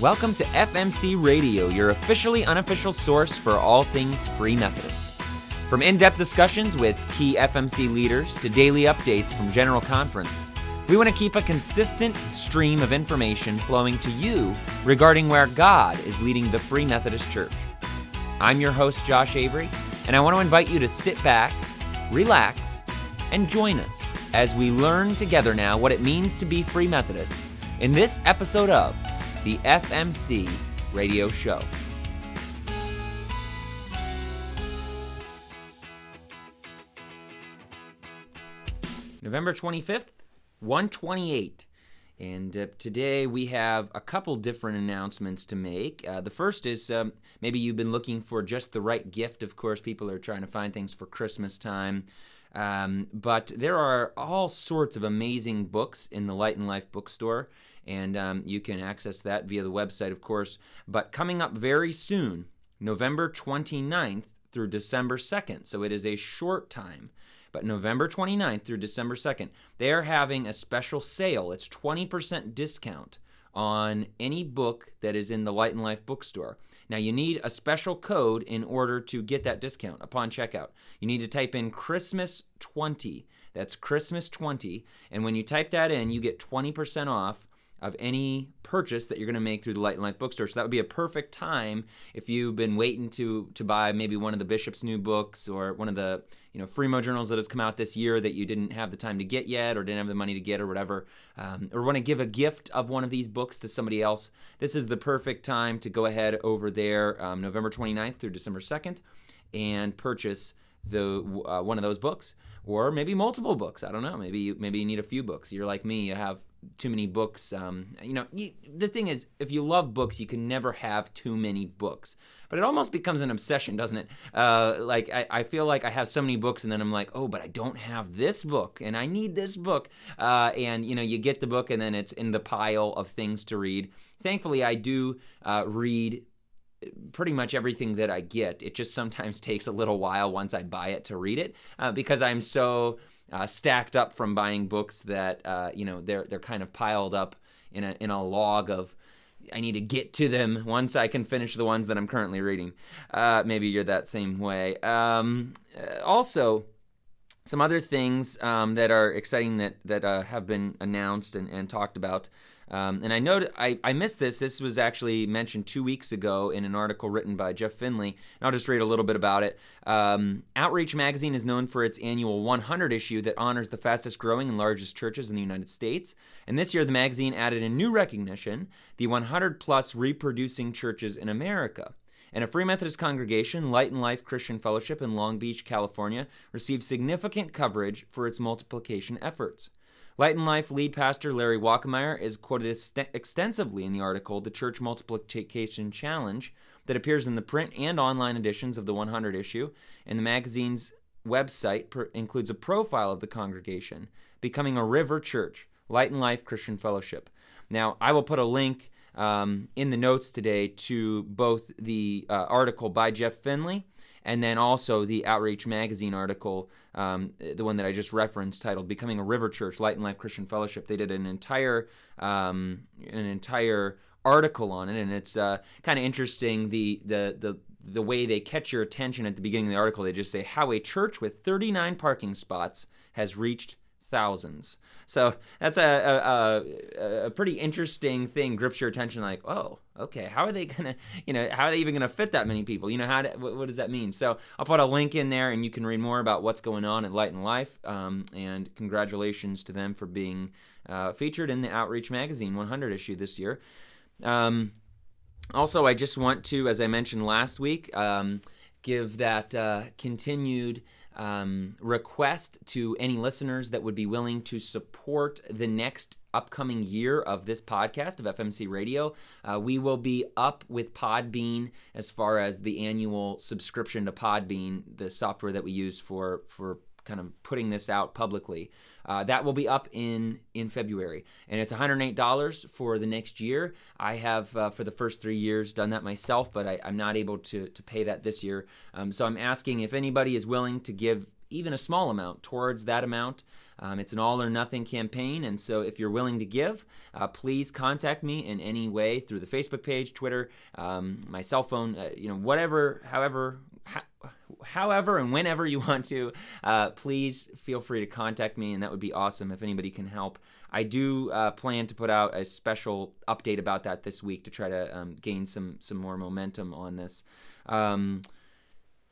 Welcome to FMC Radio, your officially unofficial source for all things Free Methodist. From in depth discussions with key FMC leaders to daily updates from General Conference, we want to keep a consistent stream of information flowing to you regarding where God is leading the Free Methodist Church. I'm your host, Josh Avery, and I want to invite you to sit back, relax, and join us as we learn together now what it means to be Free Methodists in this episode of the FMC Radio Show. November 25th, 128. And uh, today we have a couple different announcements to make. Uh, the first is um, maybe you've been looking for just the right gift. Of course, people are trying to find things for Christmas time. Um, but there are all sorts of amazing books in the Light and Life bookstore, and um, you can access that via the website, of course. But coming up very soon, November 29th through December 2nd, so it is a short time. But November 29th through December 2nd, they are having a special sale. It's 20% discount on any book that is in the Light and Life bookstore. Now, you need a special code in order to get that discount upon checkout. You need to type in Christmas 20. That's Christmas 20. And when you type that in, you get 20% off of any purchase that you're going to make through the Light and Life bookstore. So that would be a perfect time if you've been waiting to to buy maybe one of the bishop's new books or one of the you know Fremo journals that has come out this year that you didn't have the time to get yet or didn't have the money to get or whatever, um, or want to give a gift of one of these books to somebody else. This is the perfect time to go ahead over there, um, November 29th through December 2nd, and purchase the uh, one of those books or maybe multiple books. I don't know. Maybe you, maybe you need a few books. You're like me. You have too many books. Um, you know, you, the thing is, if you love books, you can never have too many books. But it almost becomes an obsession, doesn't it? Uh, like I, I, feel like I have so many books, and then I'm like, oh, but I don't have this book, and I need this book. Uh, and you know, you get the book, and then it's in the pile of things to read. Thankfully, I do uh, read pretty much everything that I get. It just sometimes takes a little while once I buy it to read it uh, because I'm so uh, stacked up from buying books that uh, you know they're they're kind of piled up in a in a log of. I need to get to them once I can finish the ones that I'm currently reading. Uh, maybe you're that same way. Um, uh, also, some other things um, that are exciting that that uh, have been announced and, and talked about. Um, and I know I, I missed this. This was actually mentioned two weeks ago in an article written by Jeff Finley. And I'll just read a little bit about it. Um, Outreach Magazine is known for its annual 100 issue that honors the fastest growing and largest churches in the United States. And this year, the magazine added a new recognition the 100 plus reproducing churches in America. And a Free Methodist congregation, Light and Life Christian Fellowship in Long Beach, California, received significant coverage for its multiplication efforts. Light and Life lead pastor Larry Walkemeyer is quoted extensively in the article, The Church Multiplication Challenge, that appears in the print and online editions of the 100 issue, and the magazine's website per- includes a profile of the congregation, becoming a river church, Light and Life Christian Fellowship. Now, I will put a link um, in the notes today to both the uh, article by Jeff Finley and then also the Outreach Magazine article, um, the one that I just referenced, titled "Becoming a River Church: Light and Life Christian Fellowship." They did an entire um, an entire article on it, and it's uh, kind of interesting the the the the way they catch your attention at the beginning of the article. They just say how a church with 39 parking spots has reached thousands. So that's a, a, a, pretty interesting thing. Grips your attention, like, oh, okay, how are they gonna, you know, how are they even gonna fit that many people? You know, how do, what, what, does that mean? So I'll put a link in there, and you can read more about what's going on at Light and Life. Um, and congratulations to them for being uh, featured in the Outreach Magazine 100 issue this year. Um, also, I just want to, as I mentioned last week, um, give that uh, continued um, request to any listeners that would be willing to support the next upcoming year of this podcast of FMC Radio. Uh, we will be up with Podbean as far as the annual subscription to Podbean, the software that we use for for kind of putting this out publicly. Uh, that will be up in in February, and it's $108 for the next year. I have uh, for the first three years done that myself, but I, am not able to to pay that this year. Um, so I'm asking if anybody is willing to give even a small amount towards that amount. Um, it's an all or nothing campaign, and so if you're willing to give, uh, please contact me in any way through the Facebook page, Twitter, um, my cell phone, uh, you know, whatever, however, however and whenever you want to, uh, please feel free to contact me, and that would be awesome if anybody can help. I do uh, plan to put out a special update about that this week to try to um, gain some some more momentum on this. Um,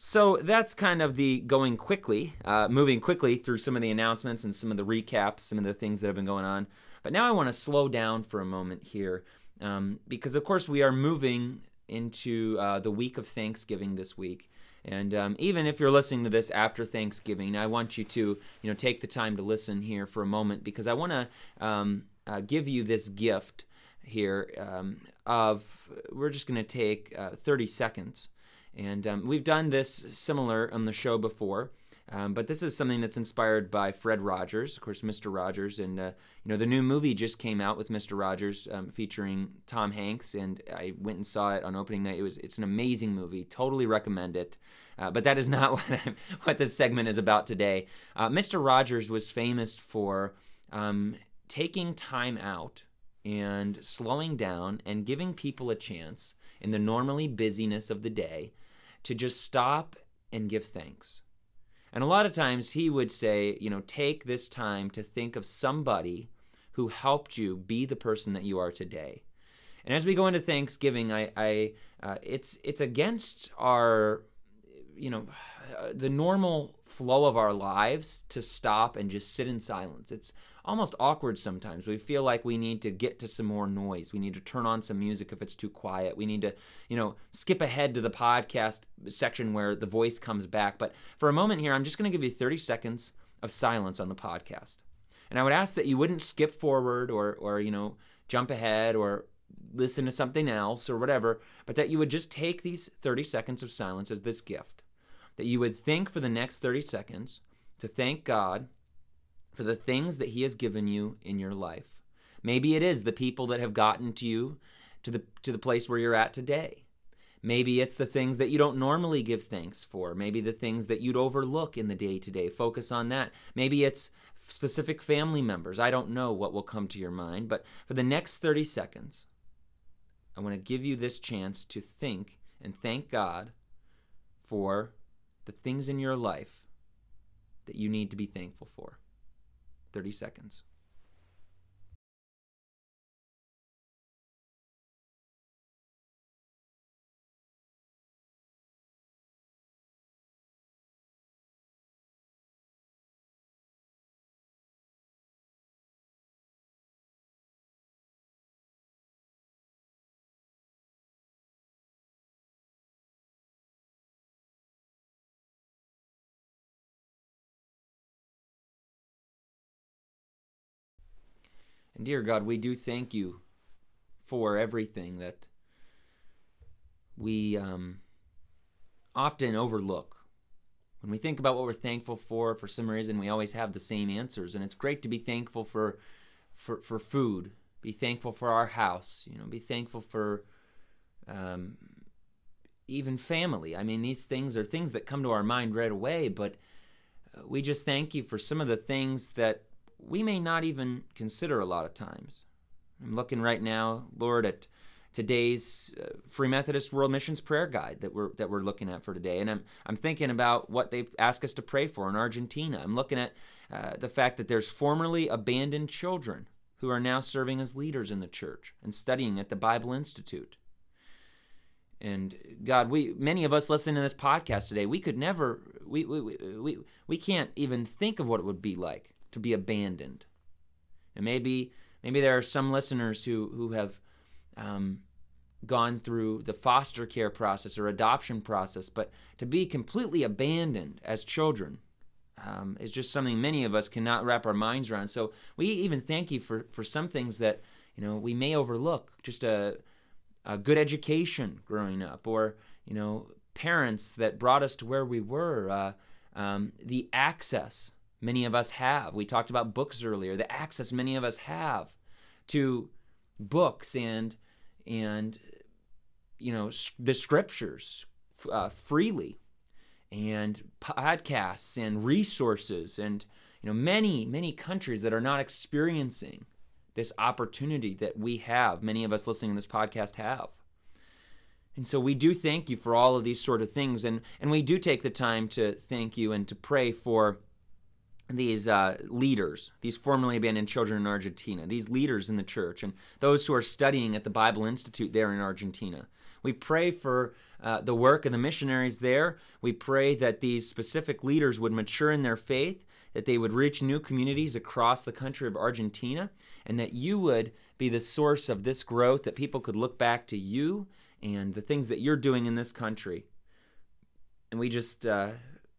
so that's kind of the going quickly, uh, moving quickly through some of the announcements and some of the recaps, some of the things that have been going on. But now I want to slow down for a moment here um, because, of course, we are moving into uh, the week of Thanksgiving this week. And um, even if you're listening to this after Thanksgiving, I want you to, you know, take the time to listen here for a moment because I want to um, uh, give you this gift here um, of we're just going to take uh, 30 seconds, and um, we've done this similar on the show before. Um, but this is something that's inspired by Fred Rogers, of course, Mr. Rogers, and uh, you know the new movie just came out with Mr. Rogers, um, featuring Tom Hanks, and I went and saw it on opening night. It was it's an amazing movie, totally recommend it. Uh, but that is not what I'm, what this segment is about today. Uh, Mr. Rogers was famous for um, taking time out and slowing down and giving people a chance in the normally busyness of the day to just stop and give thanks and a lot of times he would say, you know, take this time to think of somebody who helped you be the person that you are today. And as we go into Thanksgiving, I, I uh, it's it's against our, you know, the normal flow of our lives to stop and just sit in silence. It's almost awkward sometimes. We feel like we need to get to some more noise. We need to turn on some music if it's too quiet. We need to, you know, skip ahead to the podcast section where the voice comes back. But for a moment here, I'm just going to give you 30 seconds of silence on the podcast. And I would ask that you wouldn't skip forward or or, you know, jump ahead or listen to something else or whatever, but that you would just take these 30 seconds of silence as this gift. That you would think for the next 30 seconds to thank God for the things that He has given you in your life. Maybe it is the people that have gotten to you to the to the place where you're at today. Maybe it's the things that you don't normally give thanks for. Maybe the things that you'd overlook in the day to day. Focus on that. Maybe it's specific family members. I don't know what will come to your mind, but for the next 30 seconds, I want to give you this chance to think and thank God for the things in your life that you need to be thankful for. 30 seconds. And dear God, we do thank you for everything that we um, often overlook. When we think about what we're thankful for, for some reason we always have the same answers, and it's great to be thankful for for for food. Be thankful for our house. You know, be thankful for um, even family. I mean, these things are things that come to our mind right away, but uh, we just thank you for some of the things that we may not even consider a lot of times. I'm looking right now, Lord, at today's uh, Free Methodist World Missions Prayer Guide that we're that we're looking at for today, and I'm I'm thinking about what they ask us to pray for in Argentina. I'm looking at uh, the fact that there's formerly abandoned children who are now serving as leaders in the church and studying at the Bible Institute. And God, we many of us listening to this podcast today, we could never we we, we, we can't even think of what it would be like to be abandoned. And maybe maybe there are some listeners who who have um, gone through the foster care process or adoption process, but to be completely abandoned as children um, is just something many of us cannot wrap our minds around. So we even thank you for for some things that you know we may overlook, just a a good education growing up, or you know parents that brought us to where we were, uh, um, the access many of us have. We talked about books earlier, the access many of us have to books and and you know the scriptures uh, freely. and podcasts and resources and you know many many countries that are not experiencing this opportunity that we have many of us listening to this podcast have and so we do thank you for all of these sort of things and and we do take the time to thank you and to pray for these uh, leaders, these formerly abandoned children in Argentina, these leaders in the church, and those who are studying at the Bible Institute there in Argentina. We pray for uh, the work of the missionaries there. We pray that these specific leaders would mature in their faith, that they would reach new communities across the country of Argentina, and that you would be the source of this growth, that people could look back to you and the things that you're doing in this country. And we just uh,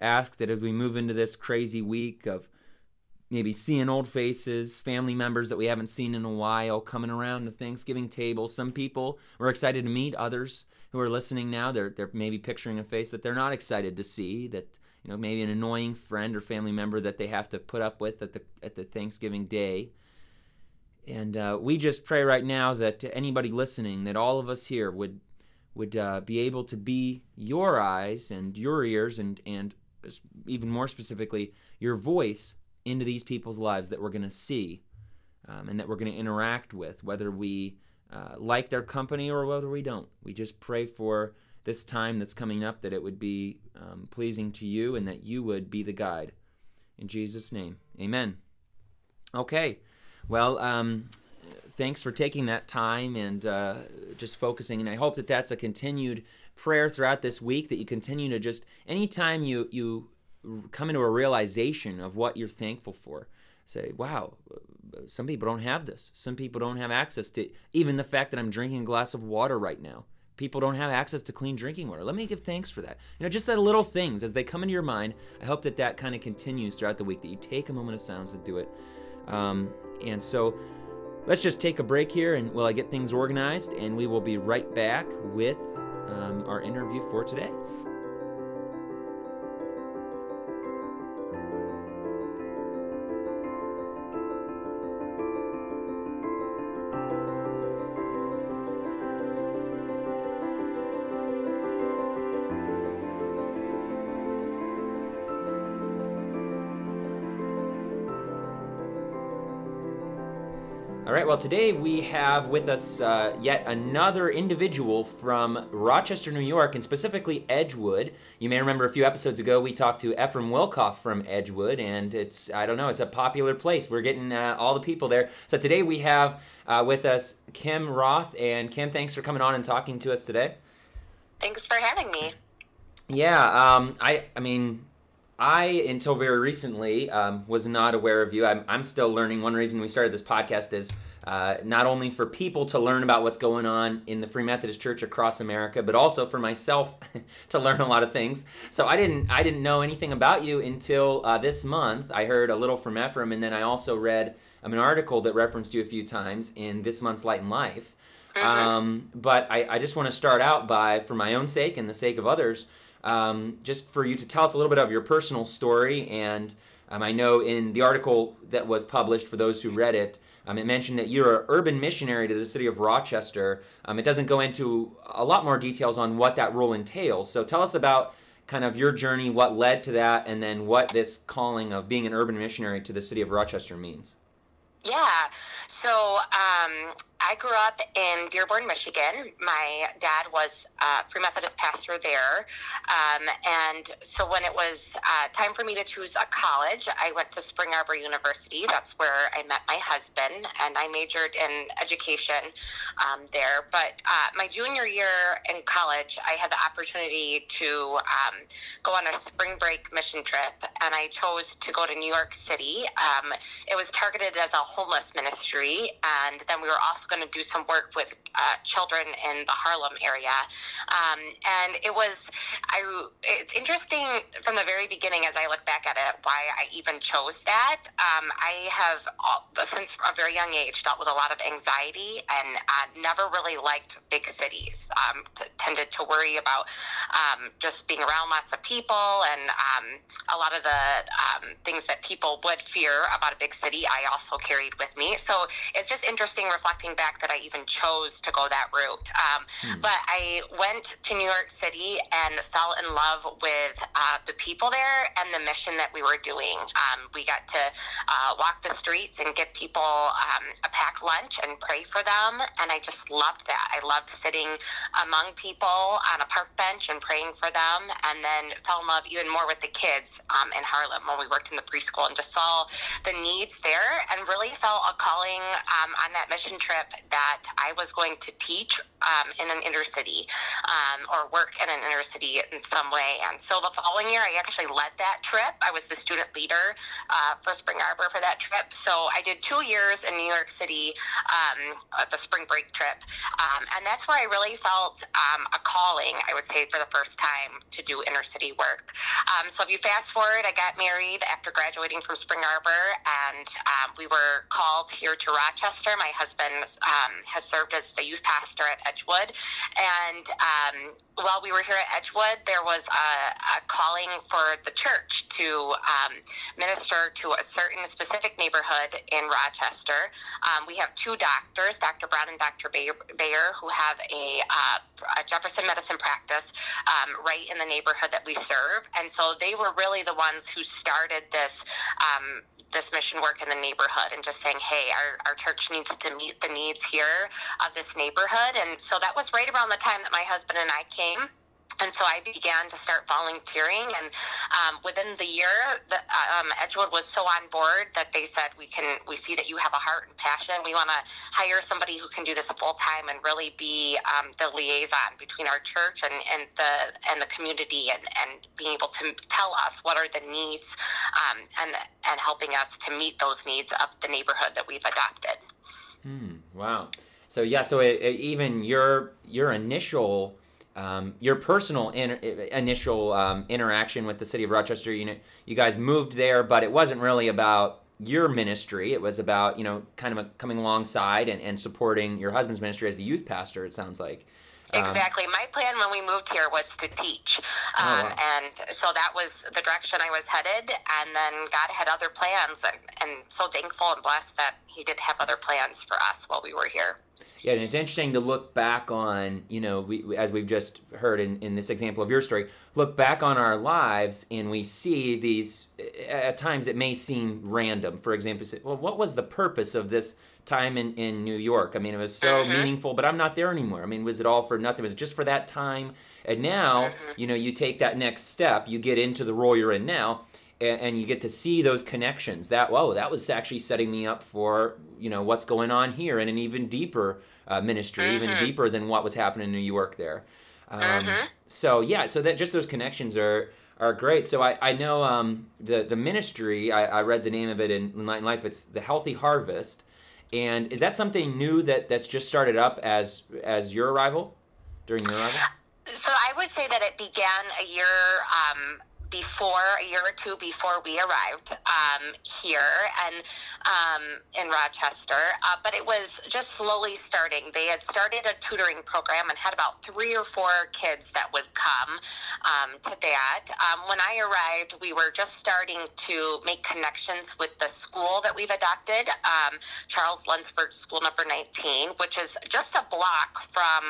ask that as we move into this crazy week of maybe seeing old faces, family members that we haven't seen in a while coming around the Thanksgiving table. Some people were excited to meet, others who are listening now, they're they're maybe picturing a face that they're not excited to see, that you know, maybe an annoying friend or family member that they have to put up with at the at the Thanksgiving day. And uh, we just pray right now that anybody listening, that all of us here would would uh, be able to be your eyes and your ears and and even more specifically your voice into these people's lives that we're going to see um, and that we're going to interact with, whether we uh, like their company or whether we don't. We just pray for this time that's coming up that it would be um, pleasing to you and that you would be the guide. In Jesus' name, amen. Okay, well, um, thanks for taking that time and uh, just focusing. And I hope that that's a continued prayer throughout this week that you continue to just, anytime you, you come into a realization of what you're thankful for. Say, wow, some people don't have this. Some people don't have access to even the fact that I'm drinking a glass of water right now. People don't have access to clean drinking water. Let me give thanks for that. You know, just that little things as they come into your mind. I hope that that kind of continues throughout the week. That you take a moment of silence and do it. Um, and so, let's just take a break here, and while I get things organized, and we will be right back with um, our interview for today. Well, today we have with us uh, yet another individual from Rochester, New York, and specifically Edgewood. You may remember a few episodes ago we talked to Ephraim Wilkoff from Edgewood, and it's, I don't know, it's a popular place. We're getting uh, all the people there. So today we have uh, with us Kim Roth, and Kim, thanks for coming on and talking to us today. Thanks for having me. Yeah, um, I, I mean, I, until very recently, um, was not aware of you. I'm, I'm, still learning. One reason we started this podcast is uh, not only for people to learn about what's going on in the Free Methodist Church across America, but also for myself to learn a lot of things. So I didn't I didn't know anything about you until uh, this month. I heard a little from Ephraim, and then I also read um, an article that referenced you a few times in this month's Light and Life. Mm-hmm. Um, but I, I just want to start out by, for my own sake and the sake of others, um, just for you to tell us a little bit of your personal story. And um, I know in the article that was published, for those who read it, um, it mentioned that you're an urban missionary to the city of Rochester. Um, it doesn't go into a lot more details on what that role entails. So tell us about kind of your journey, what led to that, and then what this calling of being an urban missionary to the city of Rochester means. Yeah. So um, I grew up in Dearborn, Michigan. My dad was a Free Methodist pastor there. Um, and so when it was uh, time for me to choose a college, I went to Spring Arbor University. That's where I met my husband, and I majored in education um, there. But uh, my junior year in college, I had the opportunity to um, go on a spring break mission trip, and I chose to go to New York City. Um, it was targeted as a homeless ministry, and then we were also going to do some work with uh, children in the Harlem area. Um, and it was, I, it's interesting from the very beginning as I look back at it why I even chose that. Um, I have, since a very young age, dealt with a lot of anxiety and uh, never really liked big cities. Um, t- tended to worry about um, just being around lots of people and um, a lot of the um, things that people would fear about a big city, I also carried with me. So it's just interesting reflecting back that I even chose to go that route. Um, hmm. But I went to New York City and fell in love with uh, the people there and the mission that we were doing. Um, we got to uh, walk the streets and give people um, a packed lunch and pray for them, and I just loved that. I loved sitting among people on a park bench and praying for them, and then fell in love even more with the kids um, in Harlem when we worked in the preschool and just saw the needs there and really felt a calling um, on that mission trip that I was going to teach um, in an inner city um, or work in an inner city in some way. And so the following year, I actually led that trip. I was the student leader uh, for Spring Arbor for that trip. So I did two years in New York City, um, the spring break trip. Um, and that's where I really felt um, a calling, I would say, for the first time to do inner city work. Um, so if you fast forward, I got married after graduating from Spring Arbor, and we were called here to Rochester. My husband has served as the youth pastor at Edgewood. And um, while we were here at Edgewood, there was a, a calling for the church to um, minister to a certain specific neighborhood in Rochester. Um, we have two doctors, Dr. Brown and Dr. Bayer, who have a, uh, a Jefferson medicine practice um, right in the neighborhood that we serve. And so they were really the ones who started this um, this mission work in the neighborhood and just saying, hey, our, our church needs to meet the needs here of this neighborhood. And so that was right around the time that my husband and I came and so I began to start volunteering. And um, within the year, the, um, Edgewood was so on board that they said, "We can, we see that you have a heart and passion. We want to hire somebody who can do this full time and really be um, the liaison between our church and, and the and the community, and, and being able to tell us what are the needs, um, and and helping us to meet those needs of the neighborhood that we've adopted." Hmm, wow. So yeah, so it, it, even your your initial um, your personal in, initial um, interaction with the city of Rochester. You know, you guys moved there, but it wasn't really about your ministry. It was about you know kind of coming alongside and, and supporting your husband's ministry as the youth pastor. It sounds like. Um, exactly. My plan when we moved here was to teach. Oh, um, oh, wow. And so that was the direction I was headed. And then God had other plans. And, and so thankful and blessed that He did have other plans for us while we were here. Yeah, and it's interesting to look back on, you know, we, as we've just heard in, in this example of your story, look back on our lives and we see these, at times it may seem random. For example, well, what was the purpose of this time in, in New York? I mean, it was so mm-hmm. meaningful, but I'm not there anymore. I mean, was it all for nothing? Was it just for that time? And now, mm-hmm. you know, you take that next step, you get into the role you're in now, and, and you get to see those connections. That whoa, that was actually setting me up for you know what's going on here in an even deeper uh, ministry, mm-hmm. even deeper than what was happening in New York there. Um, mm-hmm. So yeah, so that just those connections are are great. So I, I know um, the the ministry. I, I read the name of it in Light Life. It's the Healthy Harvest. And is that something new that that's just started up as as your arrival during your arrival? So I would say that it began a year um, before a year or two before we arrived um, here and um, in Rochester, uh, but it was just slowly starting. They had started a tutoring program and had about three or four kids that would come um, to that. Um, when I arrived, we were just starting to make connections with the school that we've adopted, um, Charles Lunsford School Number 19, which is just a block from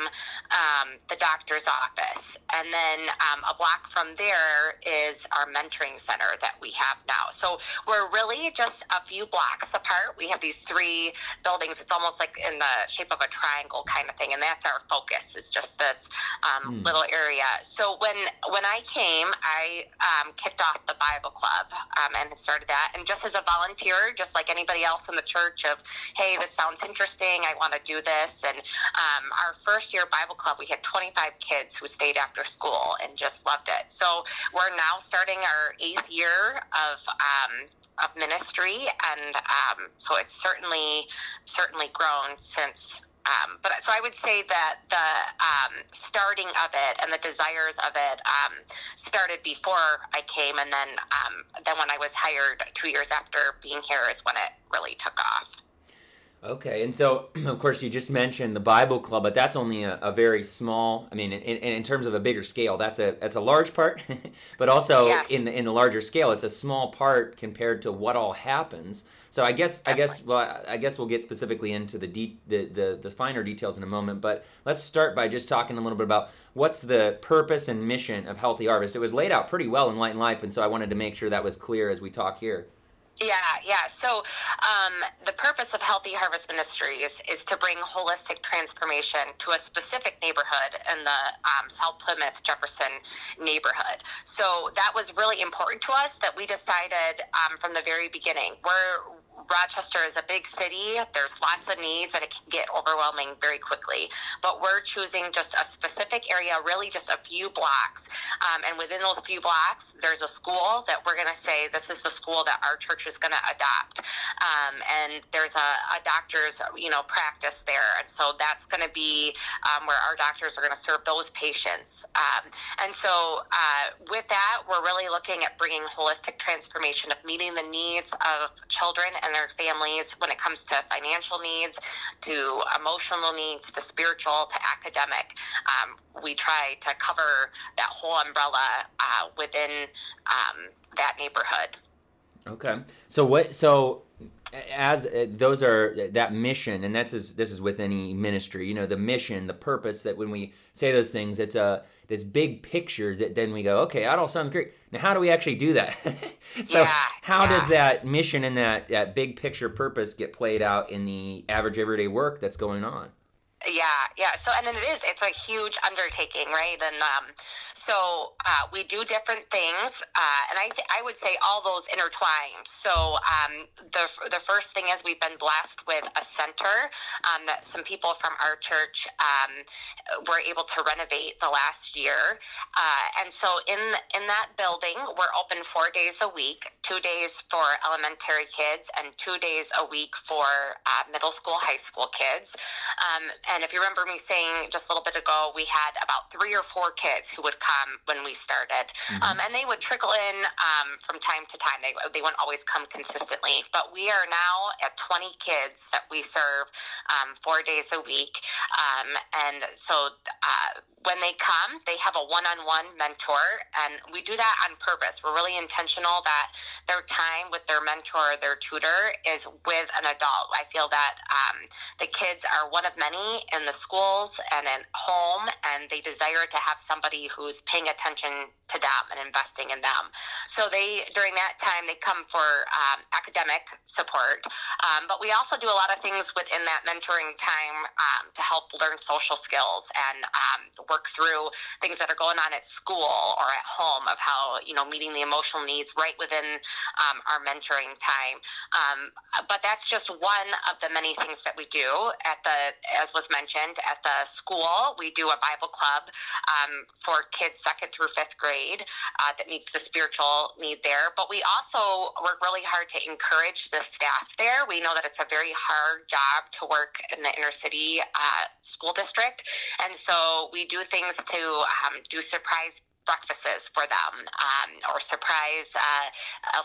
um, the doctor's office, and then a block from there is is our mentoring center that we have now. So we're really just a few blocks apart. We have these three buildings. It's almost like in the shape of a triangle kind of thing, and that's our focus. Is just this um, mm. little area. So when when I came, I um, kicked off the Bible Club um, and started that, and just as a volunteer, just like anybody else in the church, of hey, this sounds interesting. I want to do this. And um, our first year Bible Club, we had 25 kids who stayed after school and just loved it. So we're now starting our eighth year of um, of ministry, and um, so it's certainly certainly grown since. Um, but so I would say that the um, starting of it and the desires of it um, started before I came, and then um, then when I was hired two years after being here is when it really took off. Okay, and so of course you just mentioned the Bible Club, but that's only a, a very small. I mean, in, in, terms of a bigger scale, that's a that's a large part, but also yes. in the in the larger scale, it's a small part compared to what all happens. So I guess Definitely. I guess well I guess we'll get specifically into the, de- the the the finer details in a moment, but let's start by just talking a little bit about what's the purpose and mission of Healthy Harvest. It was laid out pretty well in Light and Life, and so I wanted to make sure that was clear as we talk here. Yeah, yeah. So um, the purpose of Healthy Harvest Ministries is to bring holistic transformation to a specific neighborhood in the um, South Plymouth Jefferson neighborhood. So that was really important to us that we decided um, from the very beginning. We're Rochester is a big city. There's lots of needs and it can get overwhelming very quickly. But we're choosing just a specific area, really just a few blocks. Um, and within those few blocks, there's a school that we're going to say this is the school that our church is going to adopt. Um, and there's a, a, doctor's, you know, practice there. And so that's going to be um, where our doctors are going to serve those patients. Um, and so uh, with that, we're really looking at bringing holistic transformation of meeting the needs of children and and their families when it comes to financial needs, to emotional needs, to spiritual, to academic. Um, we try to cover that whole umbrella uh, within um, that neighborhood. Okay. So what? So as uh, those are that mission, and this is this is with any ministry. You know, the mission, the purpose. That when we say those things, it's a this big picture that then we go, okay, that all sounds great. Now, how do we actually do that? so, yeah, how yeah. does that mission and that, that big picture purpose get played out in the average everyday work that's going on? Yeah, yeah. So, and then it is, it's a huge undertaking, right? And um, so uh, we do different things, uh, and I, th- I would say all those intertwine. So um, the, the first thing is we've been blessed with a center um, that some people from our church um, were able to renovate the last year. Uh, and so in, in that building, we're open four days a week, two days for elementary kids and two days a week for uh, middle school, high school kids. And if you remember me saying just a little bit ago, we had about three or four kids who would come when we started. Mm-hmm. Um, and they would trickle in um, from time to time. They, they wouldn't always come consistently. But we are now at 20 kids that we serve um, four days a week. Um, and so uh, when they come, they have a one-on-one mentor, and we do that on purpose. We're really intentional that their time with their mentor, their tutor, is with an adult. I feel that um, the kids are one of many in the schools and at home, and they desire to have somebody who's paying attention to them and investing in them. So they, during that time, they come for um, academic support, um, but we also do a lot of things within that mentoring time um, to help learn social skills and um, work through things that are going on at school or at home of how you know meeting the emotional needs right within um, our mentoring time. Um, but that's just one of the many things that we do at the, as was mentioned, at the school. We do a Bible club um, for kids second through fifth grade uh, that meets the spiritual need there. But we also work really hard to encourage the staff there. We know that it's a very hard job to work in the inner city uh, school district, and so we do things to um, do surprise breakfasts for them um, or surprise uh,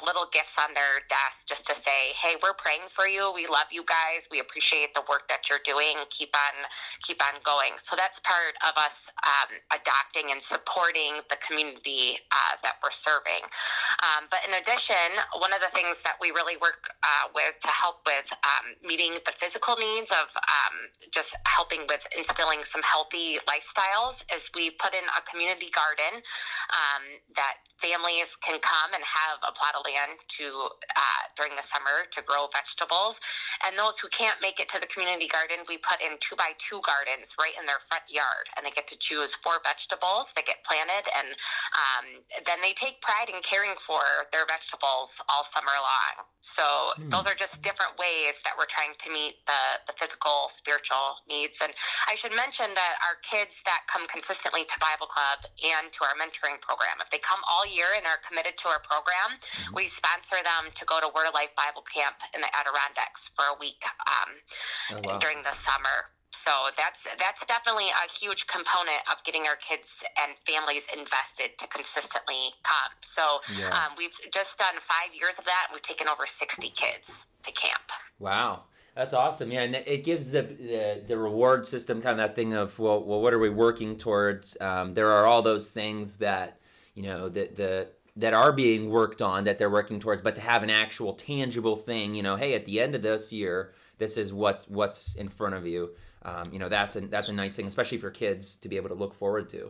little gifts on their desk just to say hey we're praying for you. We love you guys. We appreciate the work that you're doing. Keep on keep on going. So that's part of us um, adopting and supporting the community uh, that we're serving. Um, but in addition one of the things that we really work uh, with to help with um, meeting the physical needs of um, just helping with instilling some healthy lifestyles is we put in a community garden um, that families can come and have a plot of land to uh, during the summer to grow vegetables. And those who can't make it to the community garden, we put in two by two gardens right in their front yard, and they get to choose four vegetables that get planted, and um, then they take pride in caring for their vegetables all summer long. So mm. those are just different ways that we're trying to meet the, the physical, spiritual needs. And I should mention that our kids that come consistently to Bible Club and to our mentoring program, if they come all year and are committed to our program, mm-hmm. we sponsor them to go to Word of Life Bible Camp in the Adirondacks for a week um, oh, wow. during the summer. So that's that's definitely a huge component of getting our kids and families invested to consistently come. So yeah. um, we've just done five years of that, and we've taken over sixty kids to camp. Wow. That's awesome. Yeah, and it gives the, the, the reward system kind of that thing of well, well, what are we working towards? Um, there are all those things that you know that the that are being worked on that they're working towards, but to have an actual tangible thing, you know, hey, at the end of this year, this is what's what's in front of you. Um, you know, that's a that's a nice thing, especially for kids to be able to look forward to.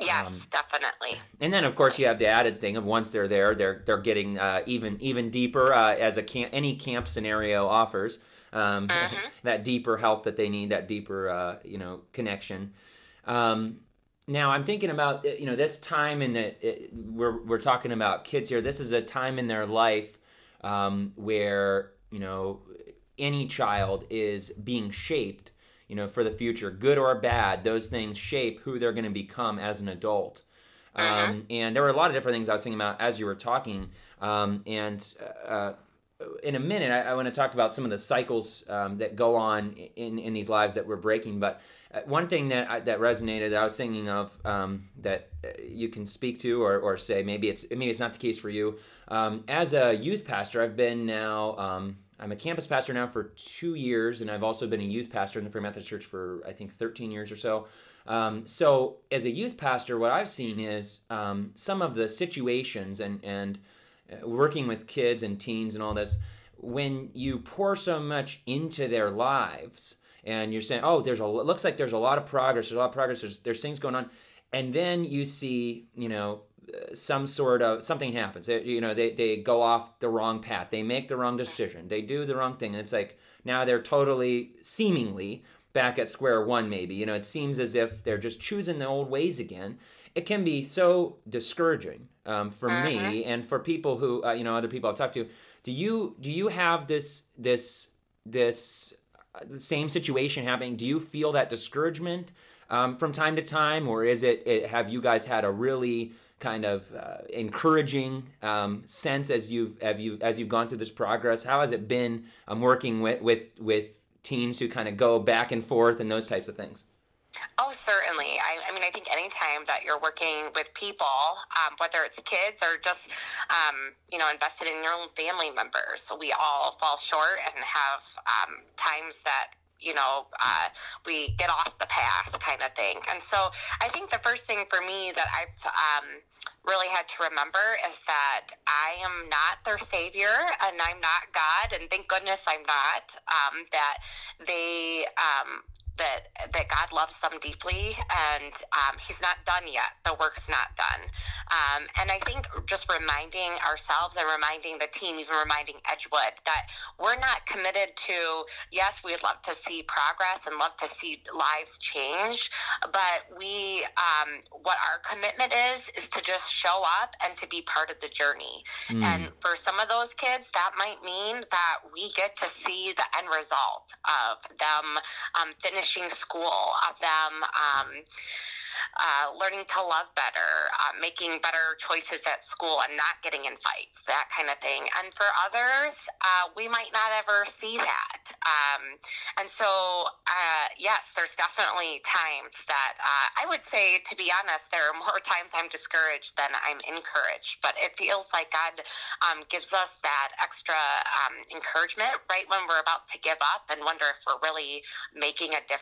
Yes, um, definitely. And then, of course, you have the added thing of once they're there, they're they're getting uh, even even deeper uh, as a camp any camp scenario offers um, mm-hmm. that deeper help that they need, that deeper, uh, you know, connection. Um, now I'm thinking about uh, you know this time in the we're we're talking about kids here. This is a time in their life um, where you know any child is being shaped, you know, for the future, good or bad. Those things shape who they're going to become as an adult. Mm-hmm. Um, and there were a lot of different things I was thinking about as you were talking. Um, and uh, in a minute, I, I want to talk about some of the cycles um, that go on in, in these lives that we're breaking. But uh, one thing that I, that resonated, that I was thinking of um, that uh, you can speak to, or, or say maybe it's maybe it's not the case for you. Um, as a youth pastor, I've been now um, I'm a campus pastor now for two years, and I've also been a youth pastor in the Free Methodist Church for I think 13 years or so. Um, so as a youth pastor, what I've seen is um, some of the situations and and working with kids and teens and all this, when you pour so much into their lives and you're saying, oh, there's a looks like there's a lot of progress, there's a lot of progress, there's there's things going on, and then you see, you know, uh, some sort of something happens. you know, they they go off the wrong path, they make the wrong decision, they do the wrong thing, and it's like now they're totally seemingly back at square one. Maybe. You know, it seems as if they're just choosing the old ways again. It can be so discouraging um, for uh-huh. me and for people who uh, you know other people I've talked to. Do you do you have this this this uh, same situation happening? Do you feel that discouragement um, from time to time, or is it, it, have you guys had a really kind of uh, encouraging um, sense as you've have you as you've gone through this progress? How has it been um, working with with with teens who kind of go back and forth and those types of things? Oh, certainly. I, I, mean, I think anytime that you're working with people, um, whether it's kids or just, um, you know, invested in your own family members, we all fall short and have um, times that you know, uh, we get off the path kind of thing. And so I think the first thing for me that I've um, really had to remember is that I am not their savior and I'm not God. And thank goodness I'm not. Um, that they, um, that that God loves them deeply, and um, He's not done yet. The work's not done, um, and I think just reminding ourselves and reminding the team, even reminding Edgewood, that we're not committed to. Yes, we'd love to see progress and love to see lives change, but we, um, what our commitment is, is to just show up and to be part of the journey. Mm. And for some of those kids, that might mean that we get to see the end result of them um, finishing finishing school, of them um, uh, learning to love better, uh, making better choices at school, and not getting in fights, that kind of thing. And for others, uh, we might not ever see that. Um, and so, uh, yes, there's definitely times that uh, I would say, to be honest, there are more times I'm discouraged than I'm encouraged. But it feels like God um, gives us that extra um, encouragement right when we're about to give up and wonder if we're really making a difference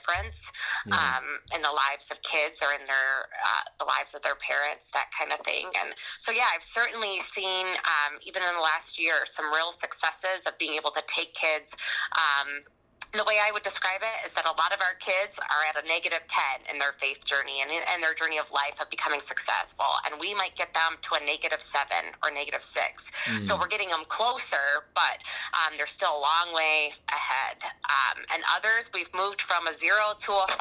yeah. um, in the lives of kids or in their uh, the lives of their parents, that kind of thing. And so, yeah, I've certainly seen um, even in the last year some real successes of being able to take kids. Um, the way I would describe it is that a lot of our kids are at a negative 10 in their faith journey and in their journey of life of becoming successful. And we might get them to a negative 7 or negative 6. Mm. So we're getting them closer, but um, they're still a long way ahead. Um, and others, we've moved from a 0 to a 5.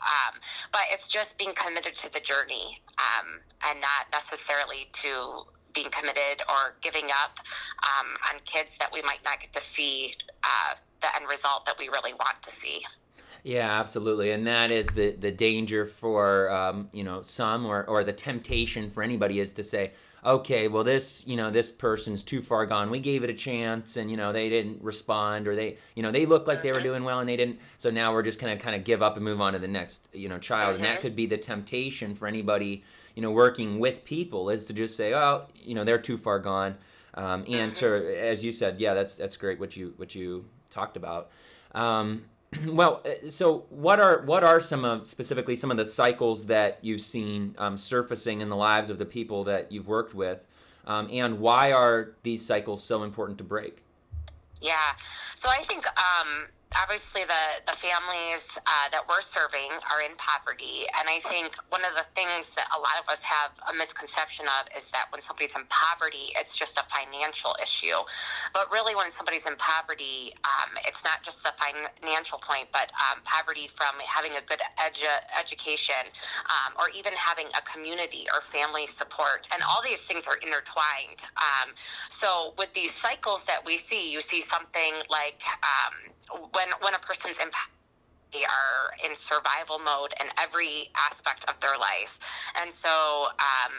Um, but it's just being committed to the journey um, and not necessarily to being committed or giving up um, on kids that we might not get to see uh, the end result that we really want to see. Yeah, absolutely, and that is the the danger for um, you know some or or the temptation for anybody is to say, okay, well this you know this person's too far gone. We gave it a chance, and you know they didn't respond, or they you know they looked like they were mm-hmm. doing well and they didn't. So now we're just gonna kind of give up and move on to the next you know child, and that mm-hmm. could be the temptation for anybody you know working with people is to just say oh you know they're too far gone um, and to mm-hmm. as you said yeah that's that's great what you what you talked about. Um, well, uh, so what are what are some of specifically some of the cycles that you've seen um, surfacing in the lives of the people that you've worked with, um, and why are these cycles so important to break? Yeah, so I think um, obviously the, the families uh, that we're serving are in poverty. And I think one of the things that a lot of us have a misconception of is that when somebody's in poverty, it's just a financial issue. But really, when somebody's in poverty, um, it's not just a financial point, but um, poverty from having a good edu- education um, or even having a community or family support. And all these things are intertwined. Um, so with these cycles that we see, you see something like um, when when a person's in they are in survival mode in every aspect of their life. And so um,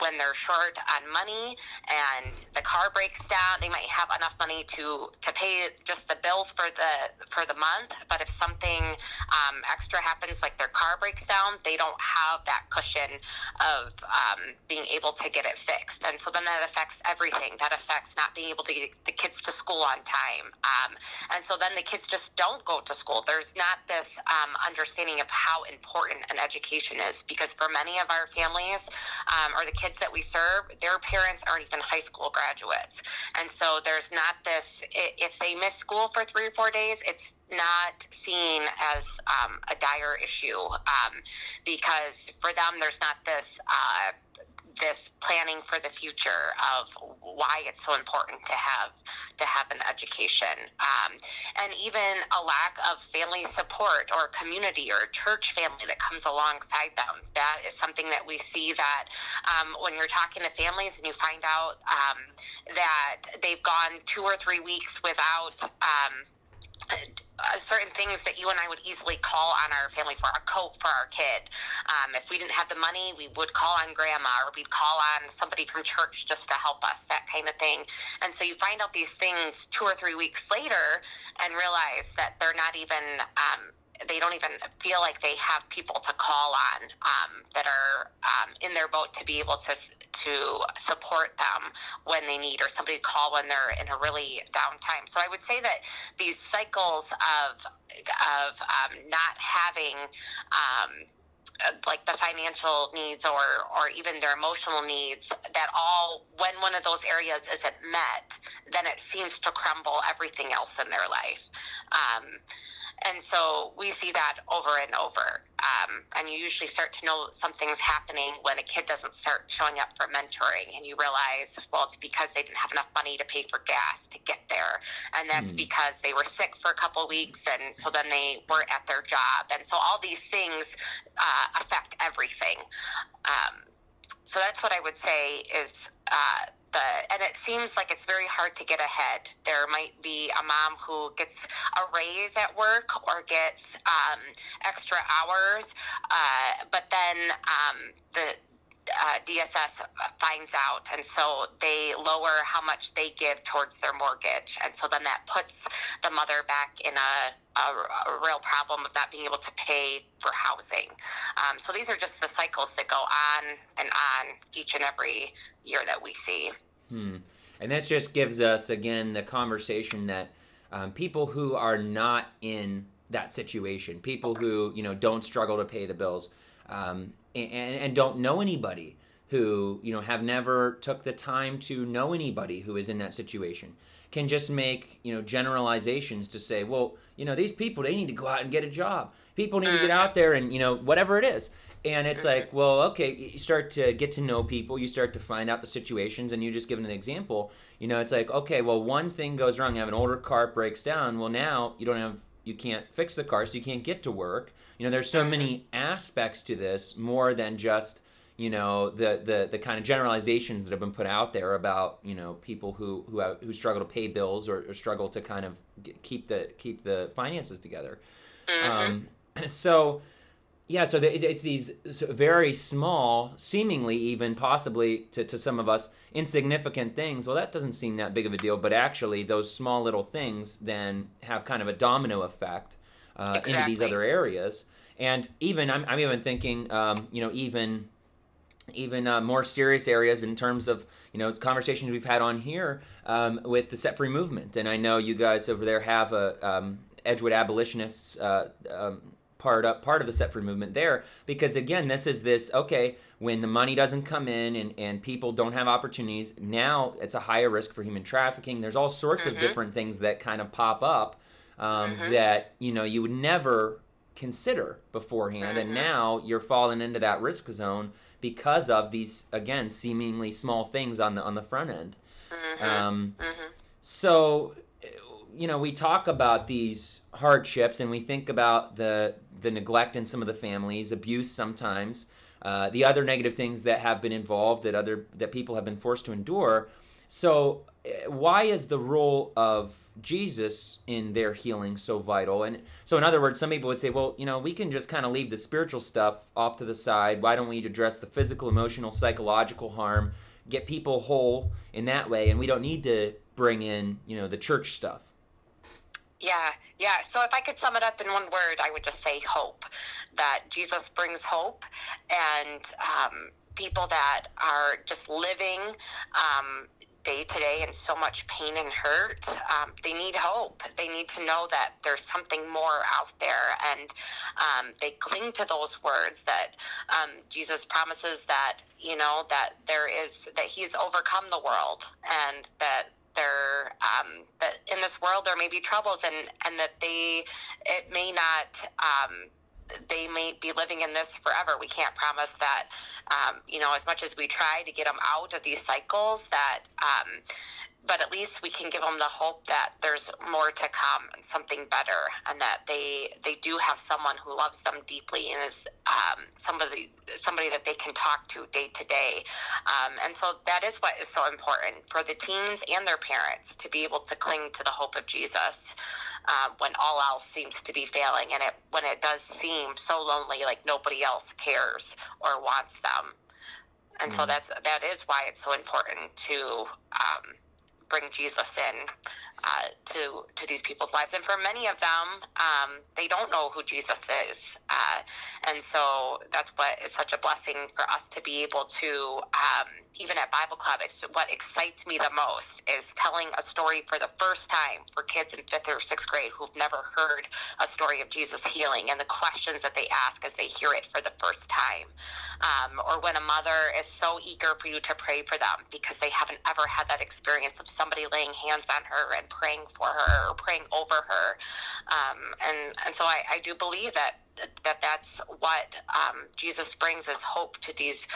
when they're short on money and the car breaks down, they might have enough money to, to pay just the bills for the for the month. But if something um, extra happens, like their car breaks down, they don't have that cushion of um, being able to get it fixed. And so then that affects everything. That affects not being able to get the kids to school on time. Um, and so then the kids just don't go to school. There's not this um, understanding of how important an education is because for many of our families um, or the kids that we serve, their parents aren't even high school graduates. And so there's not this, if they miss school for three or four days, it's not seen as um, a dire issue um, because for them, there's not this. Uh, this planning for the future of why it's so important to have to have an education, um, and even a lack of family support or community or church family that comes alongside them. That is something that we see that um, when you're talking to families and you find out um, that they've gone two or three weeks without um, uh, certain things that you and I would easily call on our family for a coat for our kid. Um, if we didn't have the money, we would call on grandma or we'd call on somebody from church just to help us, that kind of thing. And so you find out these things two or three weeks later and realize that they're not even um, they don't even feel like they have people to call on um, that are um, in their boat to be able to to support them when they need or somebody to call when they're in a really down time. So I would say that these cycles of of um, not having um, like the financial needs or or even their emotional needs that all when one of those areas isn't met then it seems to crumble everything else in their life um, and so we see that over and over. Um, and you usually start to know something's happening when a kid doesn't start showing up for mentoring. And you realize, well, it's because they didn't have enough money to pay for gas to get there. And that's mm. because they were sick for a couple weeks. And so then they weren't at their job. And so all these things uh, affect everything. Um, so that's what I would say is. Uh, the and it seems like it's very hard to get ahead. There might be a mom who gets a raise at work or gets um, extra hours, uh, but then um, the uh, DSS finds out, and so they lower how much they give towards their mortgage, and so then that puts the mother back in a, a, a real problem of not being able to pay for housing. Um, so these are just the cycles that go on and on each and every year that we see. Hmm. And this just gives us again the conversation that um, people who are not in that situation, people who you know don't struggle to pay the bills, um, and, and don't know anybody who you know have never took the time to know anybody who is in that situation. Can just make you know generalizations to say well you know these people they need to go out and get a job. People need to get out there and you know whatever it is. And it's like mm-hmm. well okay you start to get to know people you start to find out the situations and you just give an example. You know it's like okay well one thing goes wrong you have an older car breaks down. Well now you don't have you can't fix the car so you can't get to work you know there's so many aspects to this more than just you know the, the the kind of generalizations that have been put out there about you know people who who have, who struggle to pay bills or, or struggle to kind of get, keep the keep the finances together mm-hmm. um, so yeah so the, it's these very small seemingly even possibly to, to some of us insignificant things well that doesn't seem that big of a deal but actually those small little things then have kind of a domino effect uh, exactly. into these other areas. And even I'm, I'm even thinking um, you know even even uh, more serious areas in terms of you know conversations we've had on here um, with the set free movement. And i know you guys over there have a um, edgewood abolitionists uh, um, part up part of the set free movement there. Because again this is this okay when the money doesn't come in and, and people don't have opportunities now it's a higher risk for human trafficking. There's all sorts Mhm. of different things that kind of pop up um, Mhm. that you know you would never consider beforehand. And Mhm. now you're falling into that risk zone because of these again seemingly small things on the on the front end. Hmm um, hmm so you know we talk about these hardships and we think about the the neglect in some of the families abuse sometimes uh, the other negative things that have been involved that other that people have been forced to endure. So eh, why is the role of jesus in their healing so vital and so in other words some people would say well you know we can just kind of leave the spiritual stuff off to the side why don't we address the physical emotional psychological harm get people whole in that way and we don't need to bring in you know the church stuff Yeah, yeah. So if I could sum it up in one word, I would just say hope. That Jesus brings hope, and um, people that are just living um, day to day and so much pain and hurt, um, they need hope. They need to know that there's something more out there, and um, they cling to those words that um, Jesus promises that you know that there is that He's overcome the world, and that there um, that in this world there may be troubles and and that they it may not um, they may be living in this forever. We can't promise that, um, you know, as much as we try to get them out of these cycles, that, um, but at least we can give them the hope that there's more to come and something better, and that they they do have someone who loves them deeply and is um, somebody somebody that they can talk to day to day. Um, and so that is what is so important for the teens and their parents to be able to cling to the hope of Jesus um, when all else seems to be failing and it when it does seem so lonely like nobody else cares or wants them and so Mhm. that's that is why it's so important to um, bring jesus in uh, to to these people's lives. And for many of them um, they don't know who jesus is. Uh, and so that's what is such a blessing for us to be able to um, even at bible club it's what excites me the most is telling a story for the first time for kids in fifth or sixth grade who've never heard a story of jesus healing and the questions that they ask as they hear it for the first time. Um, or when a mother is so eager for you to pray for them because they haven't ever had that experience of somebody laying hands on her and praying for her or praying over her um, and and so I, I do believe that that that's what um, Jesus brings as hope to these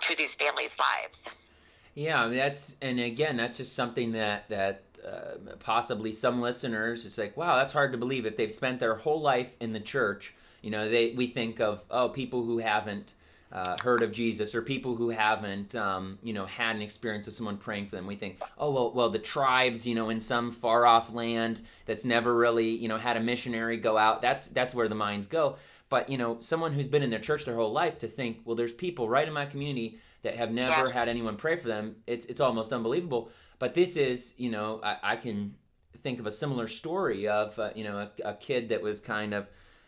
to these families' lives. Yeah, that's and again, that's just something that that uh, possibly some listeners it's like, wow, that's hard to believe if they've spent their whole life in the church. You know, they we think of oh people who haven't uh, heard of Jesus or people who haven't um, you know had an experience of someone praying for them. We think oh well well the tribes you know in some far off land that's never really you know had a missionary go out. That's that's where the minds go. But you know someone who's been in their church their whole life to think well there's people right in my community that have never had anyone pray for them. It's it's almost unbelievable. But this is, you know, I, I can think of a similar story of, uh, you know, a, a kid that was kind of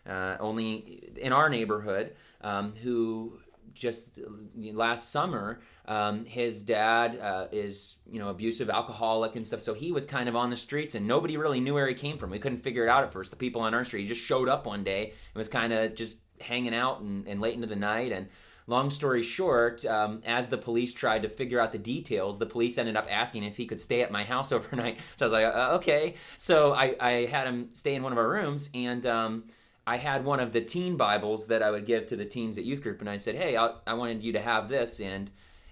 uh, only in our neighborhood um, who just last summer um, his dad uh, is you know abusive alcoholic and stuff. So he was kind of on the streets and nobody really knew where he came from. We couldn't figure it out at first. The people on our street he just showed up one day and was kind of just hanging out and, and late into the night. And long story short um, as the police tried to figure out the details the police ended up asking if he could stay at my house overnight. So i was like uh, okay. So I, I had him stay in one of our rooms and um, I had one of the teen Bibles that I would give to the teens at youth group, and I said, "Hey, I, I wanted you to have this." And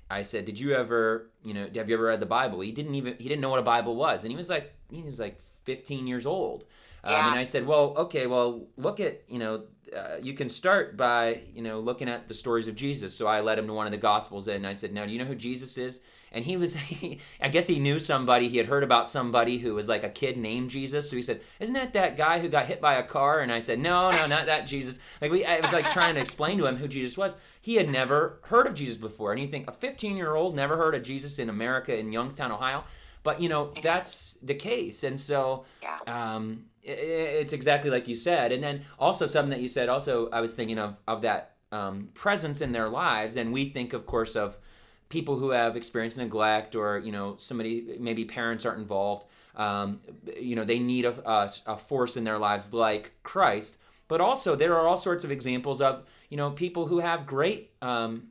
I said, "Did you ever, you know, have you ever read the Bible?" He didn't even he didn't know what a Bible was, and he was like he was like 15 years old. Um, and I said, "Well, okay, well, look at you know, uh, you can start by you know looking at the stories of Jesus." So I led him to one of the Gospels, and I said, "Now, do you know who Jesus is?" And he was he, I guess he knew somebody. He had heard about somebody who was like a kid named Jesus. So he said, "Isn't that that guy who got hit by a car?" And I said, "No, no, not that Jesus." Like we, I was like trying to explain to him who Jesus was. He had never heard of Jesus before, and you think a 15 year old never heard of Jesus in America in Youngstown, Ohio. But you know that's the case, and so Yeah. um, it's exactly like you said. And then also something that you said. Also, I was thinking of of that um, presence in their lives, and we think, of course, of people who have experienced neglect or you know somebody maybe parents aren't involved um, you know they need a, a, a, force in their lives like christ. But also there are all sorts of examples of you know people who have great um,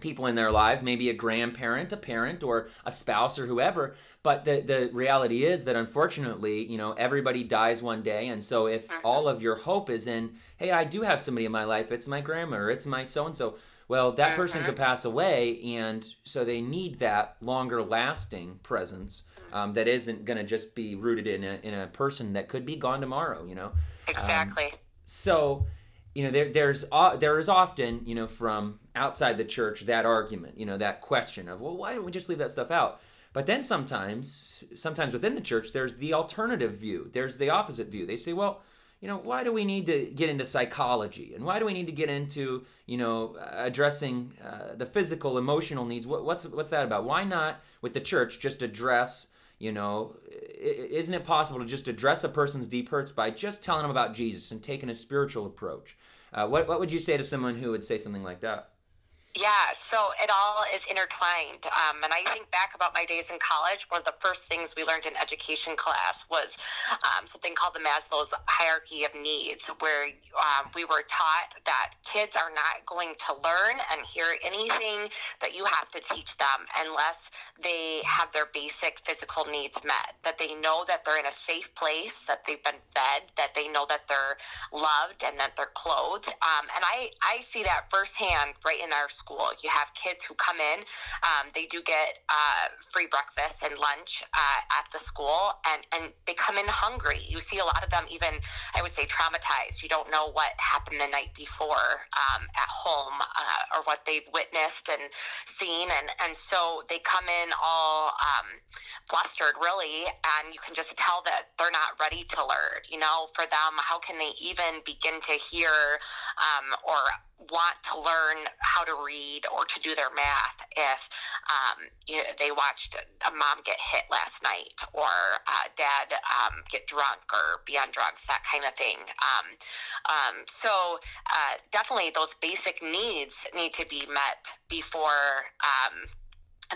people in their lives maybe a grandparent a parent or a spouse or whoever. But the, the reality is that unfortunately you know everybody dies one day. And so if all of your hope is in hey i do have somebody in my life. It's my grandma or it's my so and so well, that person could mm-hmm. pass away, and so they need that longer lasting presence um, that isn't going to just be rooted in a, in a person that could be gone tomorrow, you know? Exactly. Um, so, you know, there, there's uh, there is often, you know, from outside the church that argument, you know, that question of, well, why don't we just leave that stuff out? But then sometimes, sometimes within the church, there's the alternative view. There's the opposite view. They say, well, you know, why do we need to get into psychology? And why do we need to get into, you know, addressing uh, the physical, emotional needs? What, what's, what's that about? Why not, with the church, just address, you know, isn't it possible to just address a person's deep hurts by just telling them about Jesus and taking a spiritual approach? Uh, what, what would you say to someone who would say something like that? Yeah, so it all is intertwined. Um, and I think back about my days in college, one of the first things we learned in education class was um, something called the Maslow's hierarchy of needs, where um, we were taught that kids are not going to learn and hear anything that you have to teach them unless they have their basic physical needs met, that they know that they're in a safe place, that they've been fed, that they know that they're loved and that they're clothed. Um, and I, I see that firsthand right in our school. You have kids who come in, um, they do get uh, free breakfast and lunch uh, at the school, and, and they come in hungry. You see a lot of them even, I would say, traumatized. You don't know what happened the night before um, at home uh, or what they've witnessed and seen, and, and so they come in all um, flustered, really, and you can just tell that they're not ready to learn. You know, for them, how can they even begin to hear um, or want to learn how to read or to do their math if um, you know, they watched a mom get hit last night or uh, dad um, get drunk or be on drugs, that kind of thing. Um, um so uh, definitely those basic needs need to be met before um,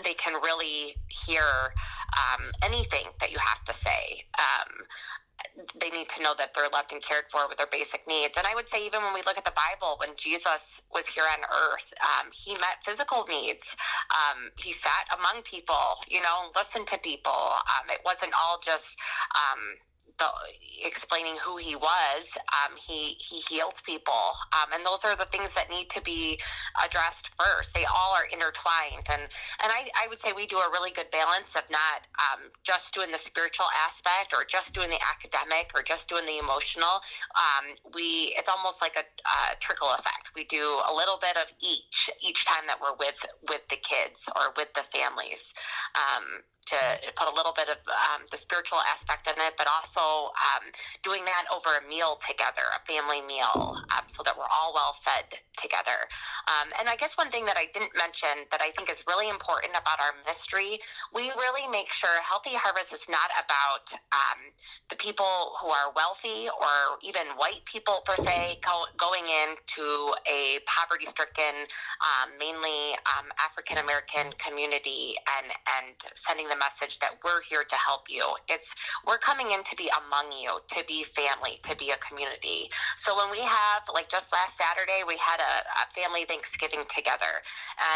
they can really hear um, anything that you have to say. Um, they need to know that they're loved and cared for with their basic needs. And I would say, even when we look at the Bible, when Jesus was here on earth, um, he met physical needs. Um, he sat among people, you know, listened to people. Um, it wasn't all just um, the explaining who he was, um, he he healed people, um, and those are the things that need to be addressed first. They all are intertwined, and and I, I would say we do a really good balance of not um, just doing the spiritual aspect or just doing the academic or just doing the emotional. Um, we it's almost like a, a trickle effect. We do a little bit of each each time that we're with with the kids or with the families. To put a little bit of um, the spiritual aspect in it, but also um, doing that over a meal together, a family meal, um, so that we're all well fed together. Um, and I guess one thing that I didn't mention that I think is really important about our ministry, we really make sure Healthy Harvest is not about um, the people who are wealthy or even white people per se go, going into a poverty stricken, um, mainly African American community and, and sending them the message that we're here to help you. It's we're coming in to be among you, to be family, to be a community. So when we have, like just last Saturday, we had a, a family Thanksgiving together,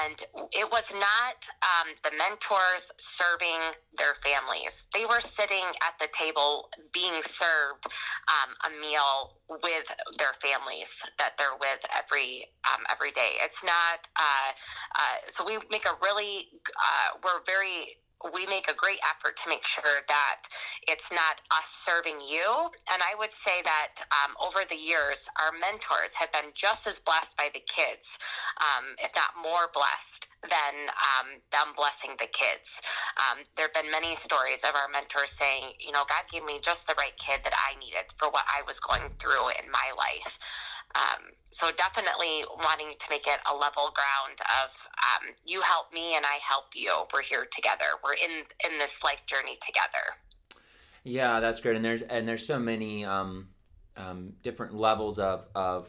and it was not um, the mentors serving their families. They were sitting at the table being served um, a meal with their families that they're with every um, every day. It's not uh, uh, so we make a really uh, we're very we make a great effort to make sure that it's not us serving you. And I would say that um, over the years, our mentors have been just as blessed by the kids, um, if not more blessed than um, them blessing the kids. Um, there have been many stories of our mentors saying, you know, God gave me just the right kid that I needed for what I was going through in my life. Um, so definitely wanting to make it a level ground of um, you help me and I help you. We're here together. We're in in this life journey together. Yeah, that's great. And there's and there's so many um, um, different levels of of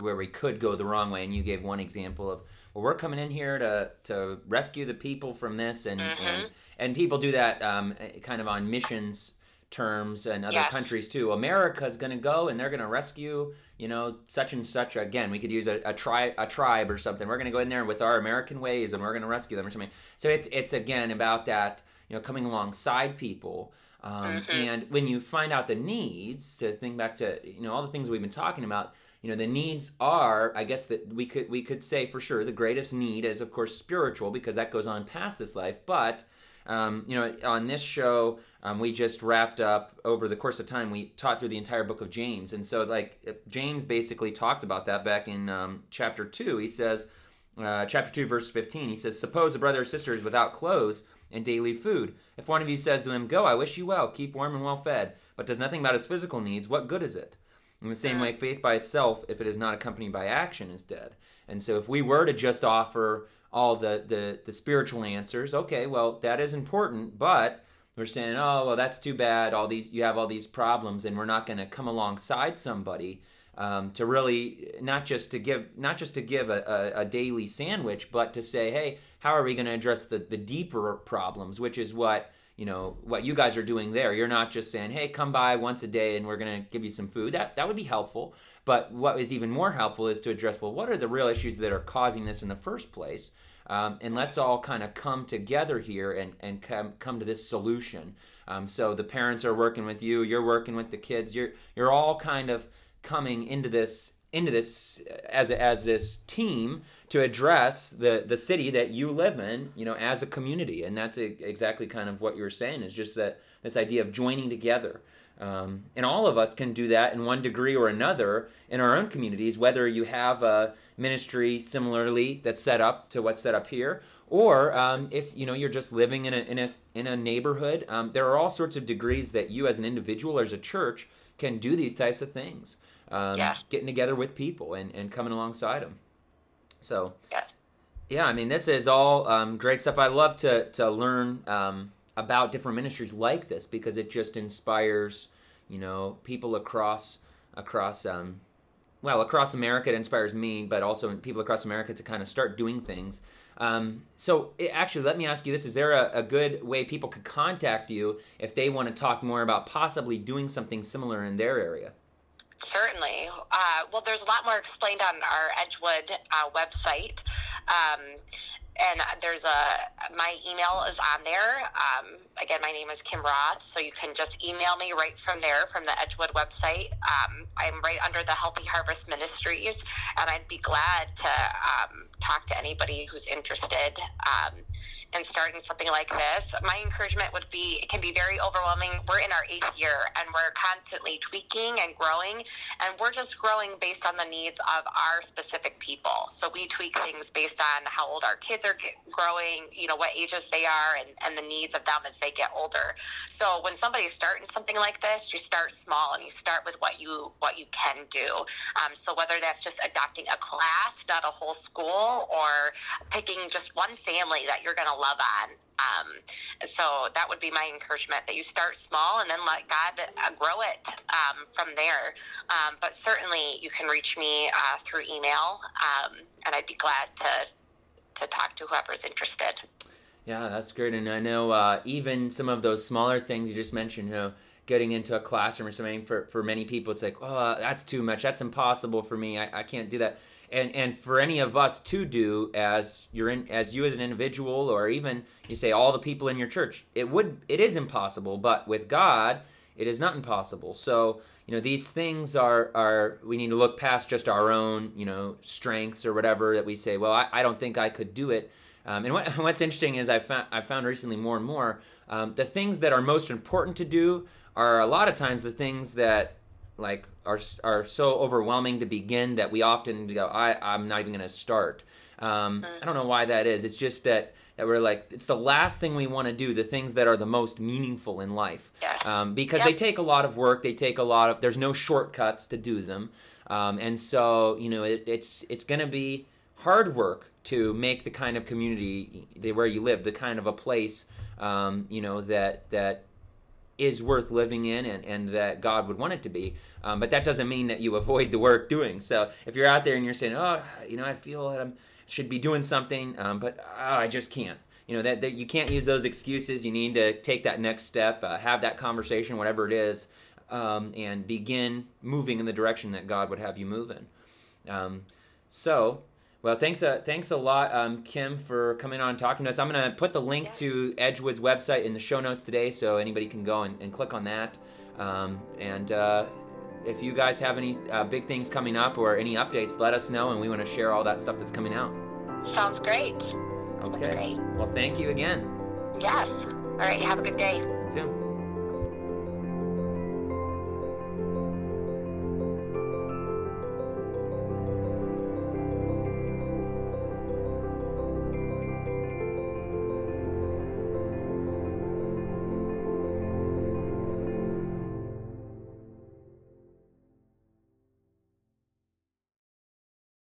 where we could go the wrong way. And you gave one example of well, we're coming in here to to rescue the people from this, and Mm-hmm. and, and people do that um, kind of on missions terms and other Yes. countries too. America's going to go and they're going to rescue, you know, such and such. Again, we could use a, a tribe, a tribe or something. We're going to go in there with our American ways and we're going to rescue them or something. So it's it's again about that, you know, coming alongside people. Um, Mhm. And when you find out the needs, to think back to you know all the things we've been talking about, you know, the needs are, I guess that we could we could say for sure the greatest need is of course spiritual because that goes on past this life, but um, you know, on this show, um, we just wrapped up over the course of time. We taught through the entire book of James, and so like James basically talked about that back in um, chapter two. He says, uh, chapter two, verse fifteen. He says, "Suppose a brother or sister is without clothes and daily food. If one of you says to him, Go, I wish you well, keep warm and well fed, but does nothing about his physical needs, what good is it?" In the same way, faith by itself, if it is not accompanied by action, is dead. And so, if we were to just offer all the, the, the spiritual answers, okay, well, that is important, but we're saying, oh, well, that's too bad. All these, you have all these problems, and we're not going to come alongside somebody um, to really not just to give not just to give a, a, a daily sandwich, but to say, hey, how are we going to address the, the deeper problems, which is what you know what you guys are doing there. You're not just saying, hey, come by once a day and we're going to give you some food. That that would be helpful. But what is even more helpful is to address, well, what are the real issues that are causing this in the first place? Um, and let's all kind of come together here and, and come, come to this solution. Um, so the parents are working with you, you're working with the kids, you're, you're all kind of coming into this into this as as this team to address the the city that you live in you know as a community. And that's e- exactly kind of what you were saying is just that this idea of joining together. Um, and all of us can do that in one degree or another in our own communities whether you have a ministry similarly that's set up to what's set up here or um, if you know you're just living in a in a in a neighborhood um, there are all sorts of degrees that you as an individual or as a church can do these types of things um, Yeah. getting together with people and, and coming alongside them so Yeah. yeah i mean this is all um, great stuff. I love to, to learn um, about different ministries like this because it just inspires you know people across across um, well across america it inspires me but also people across america to kind of start doing things. Um, so it, actually let me ask you this. Is there a, a good way people could contact you if they want to talk more about possibly doing something similar in their area Certainly. Uh, well, there's a lot more explained on our Edgewood uh, website. Um, and there's a, my email is on there. Um, again, my name is Kim Roth, so you can just email me right from there, from the Edgewood website. Um, I'm right under the Healthy Harvest Ministries, and I'd be glad to um, talk to anybody who's interested in starting something like this. My encouragement would be it can be very overwhelming. We're in our eighth year, and we're constantly tweaking and growing, and we're just growing based on the needs of our specific people. So we tweak things based on how old our kids are growing, you know, what ages they are, and, and the needs of them as they get older. So when somebody's starting something like this, you start small and you start with what you what you can do. Um, so whether that's just adopting a class, not a whole school, or picking just one family that you're going to love on. Um, so that would be my encouragement that you start small and then let God uh, grow it um, from there. Um, but certainly you can reach me uh, through email, um, and I'd be glad to to talk to whoever's interested. Yeah, that's great. And I know uh, even some of those smaller things you just mentioned, you know, getting into a classroom or something, for, for many people, it's like, oh, that's too much. That's impossible for me. I, I can't do that. And and for any of us to do as you're in as you as an individual or even you say all the people in your church, it would it is impossible. But with God, it is not impossible. So you know these things are are we need to look past just our own you know strengths or whatever that we say. Well, I, I don't think I could do it. Um, and what, what's interesting is I found I found recently more and more um, the things that are most important to do are a lot of times the things that like are are so overwhelming to begin that we often go I I'm not even going to start. Um, I don't know why that is. It's just that that we're like it's the last thing we want to do. The things that are the most meaningful in life Yes. um, because Yep. they take a lot of work. They take a lot of. There's no shortcuts to do them, um, and so you know it, it's it's going to be hard work to make the kind of community where you live, the kind of a place, um, you know that that is worth living in and, and that God would want it to be. Um, but that doesn't mean that you avoid the work doing. So if you're out there and you're saying, oh, you know, I feel that I should be doing something, um, but oh, I just can't. You know that, that you can't use those excuses. You need to take that next step, uh, have that conversation, whatever it is, um, and begin moving in the direction that God would have you move in. Um, so, well, thanks, uh, thanks a lot, um, Kim, for coming on and talking to us. I'm going to put the link Yes. to Edgewood's website in the show notes today, so anybody can go and, and click on that. Um, and uh, if you guys have any uh, big things coming up or any updates, let us know, and we want to share all that stuff that's coming out. Sounds great. Okay. great. Well, thank you again. Yes. All right. Have a good day. Tim.